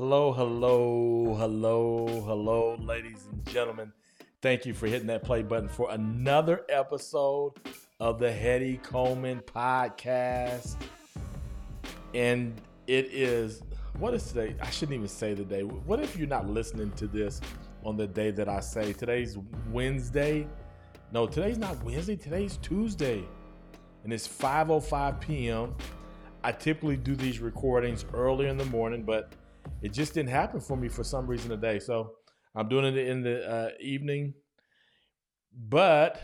Hello, hello, hello, hello, ladies and gentlemen. Thank you for hitting that play button for another episode of the Hetty Coleman podcast. And it is, what is today? I shouldn't even say the day. What if you're not listening to this on the day that I say? Today's Wednesday. No, today's not Wednesday. Today's Tuesday. And it's 5.05 p.m. I typically do these recordings earlier in the morning, but it just didn't happen for me for some reason today. So I'm doing it in the uh, evening, but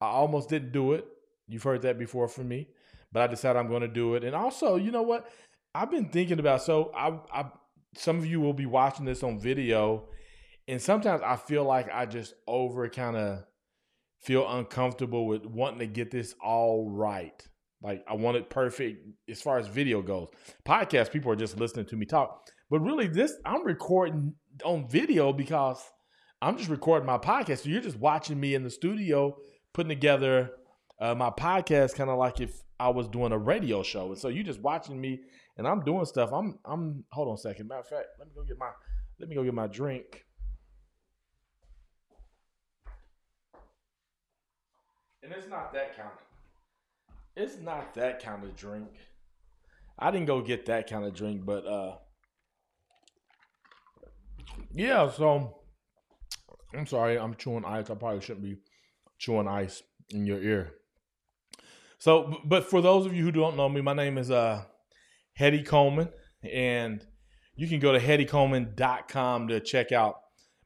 I almost didn't do it. You've heard that before from me, but I decided I'm going to do it. And also, you know what? I've been thinking about. So I, I, some of you will be watching this on video, and sometimes I feel like I just over kind of feel uncomfortable with wanting to get this all right. Like I want it perfect as far as video goes. Podcast people are just listening to me talk, but really this I'm recording on video because I'm just recording my podcast. So you're just watching me in the studio putting together uh, my podcast, kind of like if I was doing a radio show. And so you're just watching me, and I'm doing stuff. I'm I'm hold on a second. Matter of fact, let me go get my let me go get my drink. And it's not that kind of it's not that kind of drink. I didn't go get that kind of drink, but uh yeah, so I'm sorry, I'm chewing ice. I probably shouldn't be chewing ice in your ear. So, but for those of you who don't know me, my name is uh Hetty Coleman, and you can go to hettycoleman.com to check out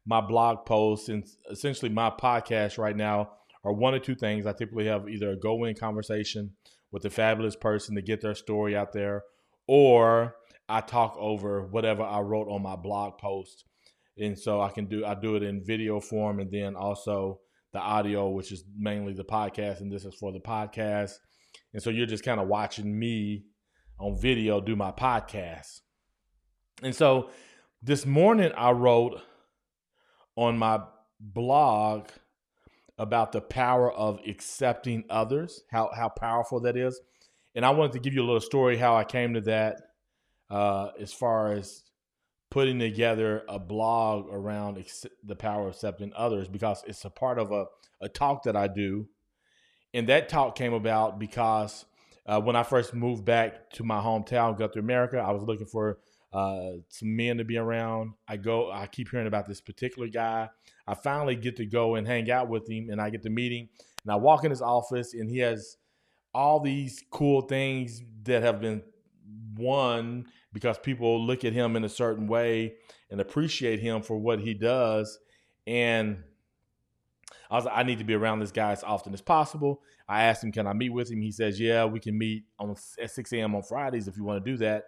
my blog posts and essentially my podcast right now are one or two things. I typically have either a go in conversation with a fabulous person to get their story out there, or I talk over whatever I wrote on my blog post. And so I can do I do it in video form and then also the audio, which is mainly the podcast, and this is for the podcast. And so you're just kind of watching me on video do my podcast. And so this morning I wrote on my blog about the power of accepting others, how how powerful that is. And I wanted to give you a little story how I came to that uh, as far as putting together a blog around ex- the power of accepting others because it's a part of a, a talk that I do. And that talk came about because uh, when I first moved back to my hometown, Guthrie, America, I was looking for uh, some men to be around. I go, I keep hearing about this particular guy. I finally get to go and hang out with him, and I get to meet him. And I walk in his office, and he has all these cool things that have been won because people look at him in a certain way and appreciate him for what he does. And I was like, I need to be around this guy as often as possible. I asked him, can I meet with him? He says, yeah, we can meet on at 6 a.m. on Fridays if you want to do that.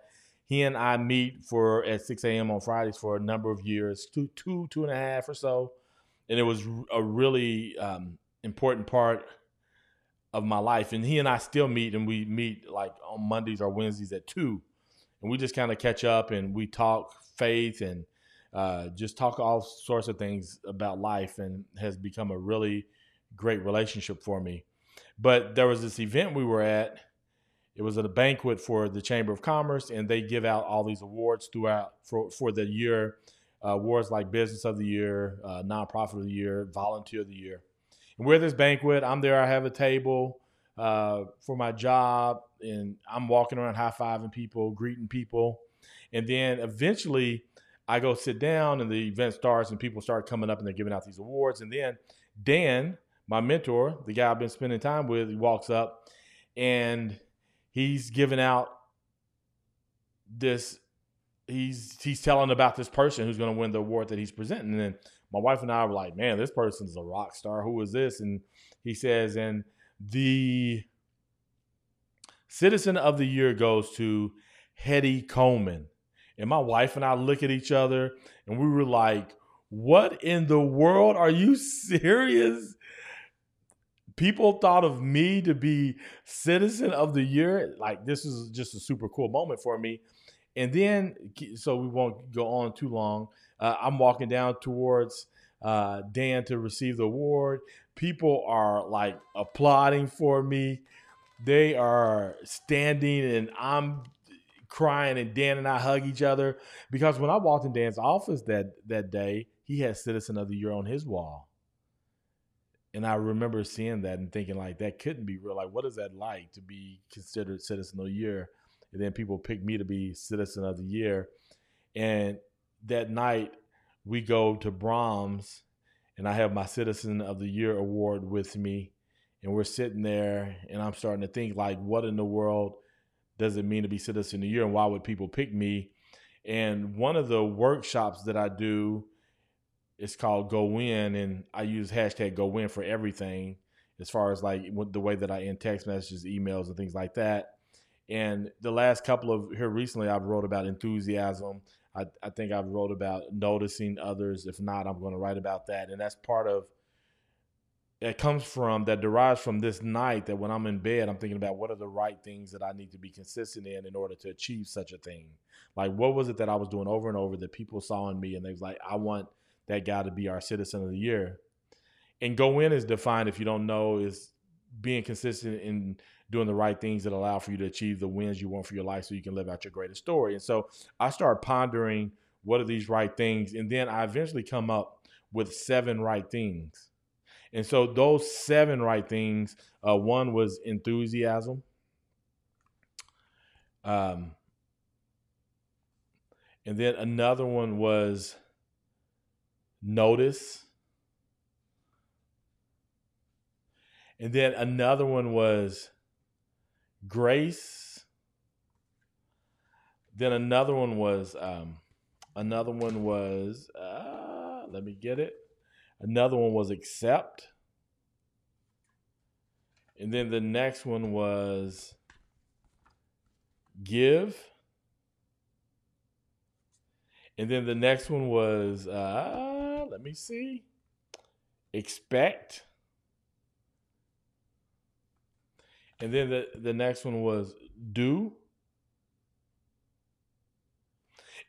He and I meet for at 6 a.m. on Fridays for a number of years, two, two, two and a half or so and it was a really um, important part of my life. And he and I still meet, and we meet like on Mondays or Wednesdays at two, and we just kind of catch up and we talk faith and uh, just talk all sorts of things about life, and has become a really great relationship for me. But there was this event we were at. It was at a banquet for the Chamber of Commerce, and they give out all these awards throughout for for the year uh, awards like Business of the Year, uh, Nonprofit of the Year, Volunteer of the Year. And we're at this banquet. I'm there. I have a table uh, for my job, and I'm walking around high fiving people, greeting people. And then eventually, I go sit down, and the event starts, and people start coming up and they're giving out these awards. And then Dan, my mentor, the guy I've been spending time with, he walks up and he's giving out this he's he's telling about this person who's going to win the award that he's presenting. And then my wife and I were like, "Man, this person's a rock star. Who is this?" And he says, "And the citizen of the year goes to Hetty Coleman." And my wife and I look at each other, and we were like, "What in the world? Are you serious?" People thought of me to be citizen of the year. Like this is just a super cool moment for me and then, so we won't go on too long. Uh, I'm walking down towards uh, Dan to receive the award. People are like applauding for me. They are standing, and I'm crying, and Dan and I hug each other because when I walked in Dan's office that that day, he had Citizen of the Year on his wall. And I remember seeing that and thinking like that couldn't be real. Like, what is that like to be considered Citizen of the Year? And then people pick me to be Citizen of the Year. And that night we go to Braum's and I have my Citizen of the Year award with me. And we're sitting there and I'm starting to think like, what in the world does it mean to be Citizen of the Year and why would people pick me? And one of the workshops that I do it's called Go Win, and I use hashtag Go Win for everything, as far as like the way that I end text messages, emails, and things like that. And the last couple of here recently, I've wrote about enthusiasm. I, I think I've wrote about noticing others. If not, I'm going to write about that, and that's part of. It comes from that derives from this night that when I'm in bed, I'm thinking about what are the right things that I need to be consistent in in order to achieve such a thing. Like what was it that I was doing over and over that people saw in me, and they was like, I want that guy to be our citizen of the year. And Go Win is defined, if you don't know, is being consistent in doing the right things that allow for you to achieve the wins you want for your life so you can live out your greatest story. And so I started pondering what are these right things. And then I eventually come up with seven right things. And so those seven right things, uh, one was enthusiasm. Um, and then another one was Notice. And then another one was Grace. Then another one was um, another one was uh, let me get it. Another one was accept. And then the next one was give. And then the next one was uh, let me see. Expect. And then the, the next one was do.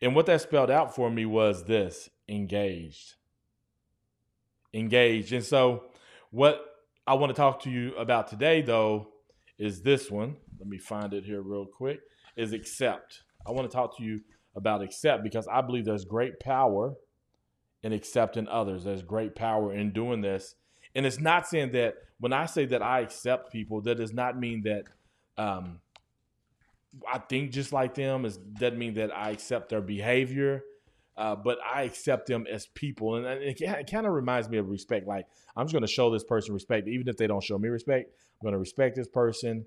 And what that spelled out for me was this engaged. Engaged. And so, what I want to talk to you about today, though, is this one. Let me find it here real quick. Is accept. I want to talk to you about accept because I believe there's great power in accepting others. There's great power in doing this. And it's not saying that when I say that I accept people, that does not mean that um, I think just like them. It doesn't mean that I accept their behavior, uh, but I accept them as people. And it, it kind of reminds me of respect. Like I'm just going to show this person respect, even if they don't show me respect. I'm going to respect this person.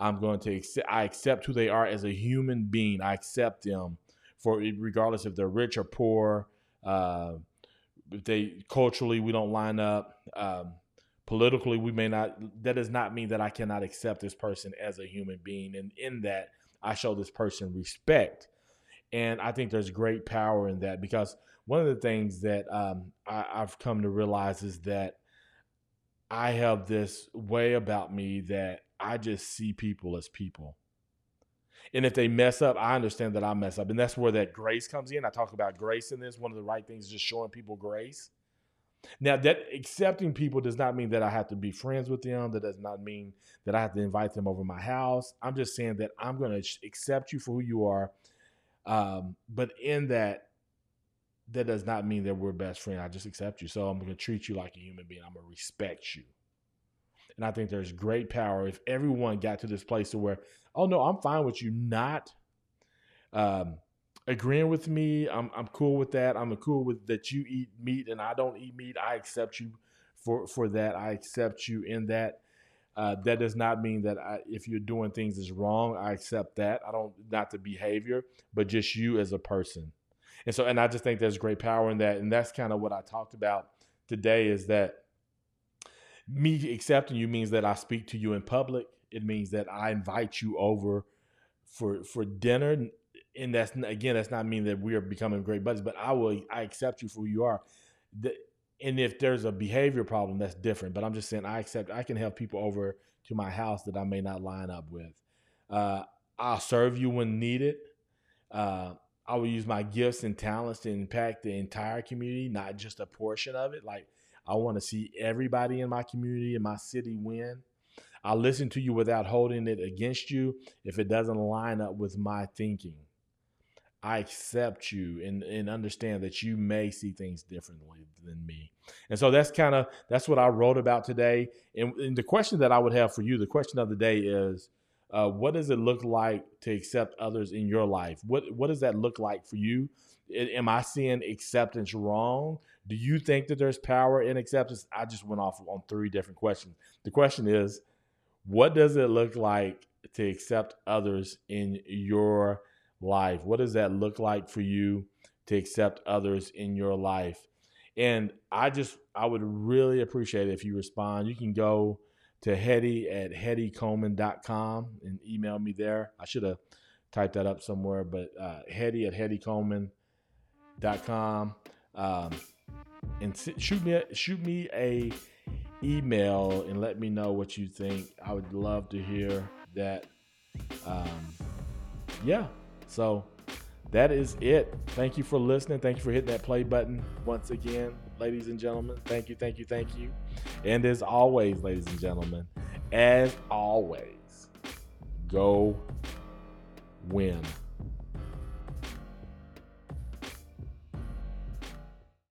I'm going to accept. I accept who they are as a human being. I accept them for regardless if they're rich or poor, uh, they culturally we don't line up, um, politically we may not. That does not mean that I cannot accept this person as a human being, and in that I show this person respect. And I think there's great power in that because one of the things that um, I, I've come to realize is that I have this way about me that I just see people as people. And if they mess up, I understand that I mess up. And that's where that grace comes in. I talk about grace in this. One of the right things is just showing people grace. Now, that accepting people does not mean that I have to be friends with them. That does not mean that I have to invite them over my house. I'm just saying that I'm going to accept you for who you are. Um, but in that, that does not mean that we're best friends. I just accept you. So I'm going to treat you like a human being. I'm going to respect you. And I think there's great power if everyone got to this place to where, oh no, I'm fine with you not um, agreeing with me. I'm I'm cool with that. I'm cool with that you eat meat and I don't eat meat. I accept you for for that. I accept you in that. Uh, that does not mean that I, if you're doing things is wrong, I accept that. I don't not the behavior, but just you as a person. And so, and I just think there's great power in that. And that's kind of what I talked about today. Is that me accepting you means that I speak to you in public. It means that I invite you over for for dinner. And that's again, that's not mean that we are becoming great buddies, but I will I accept you for who you are. The, and if there's a behavior problem, that's different. But I'm just saying I accept I can have people over to my house that I may not line up with. Uh, I'll serve you when needed. Uh, I will use my gifts and talents to impact the entire community, not just a portion of it. Like I want to see everybody in my community in my city win. I listen to you without holding it against you if it doesn't line up with my thinking. I accept you and, and understand that you may see things differently than me. And so that's kind of that's what I wrote about today. And, and, the question that I would have for you, the question of the day is, uh, what does it look like to accept others in your life? What what does that look like for you? Am I seeing acceptance wrong? Do you think that there's power in acceptance? I just went off on three different questions. The question is, what does it look like to accept others in your life? What does that look like for you to accept others in your life? And I just, I would really appreciate it if you respond. You can go to Hetty at HettyColeman.com and email me there. I should have typed that up somewhere, but uh, Hetty at HettyColeman.com. Um, and shoot me a, shoot me a email and let me know what you think. I would love to hear that. Um, yeah, so that is it. Thank you for listening. Thank you for hitting that play button once again, ladies and gentlemen. Thank you, thank you, thank you. And as always, ladies and gentlemen, as always, go win.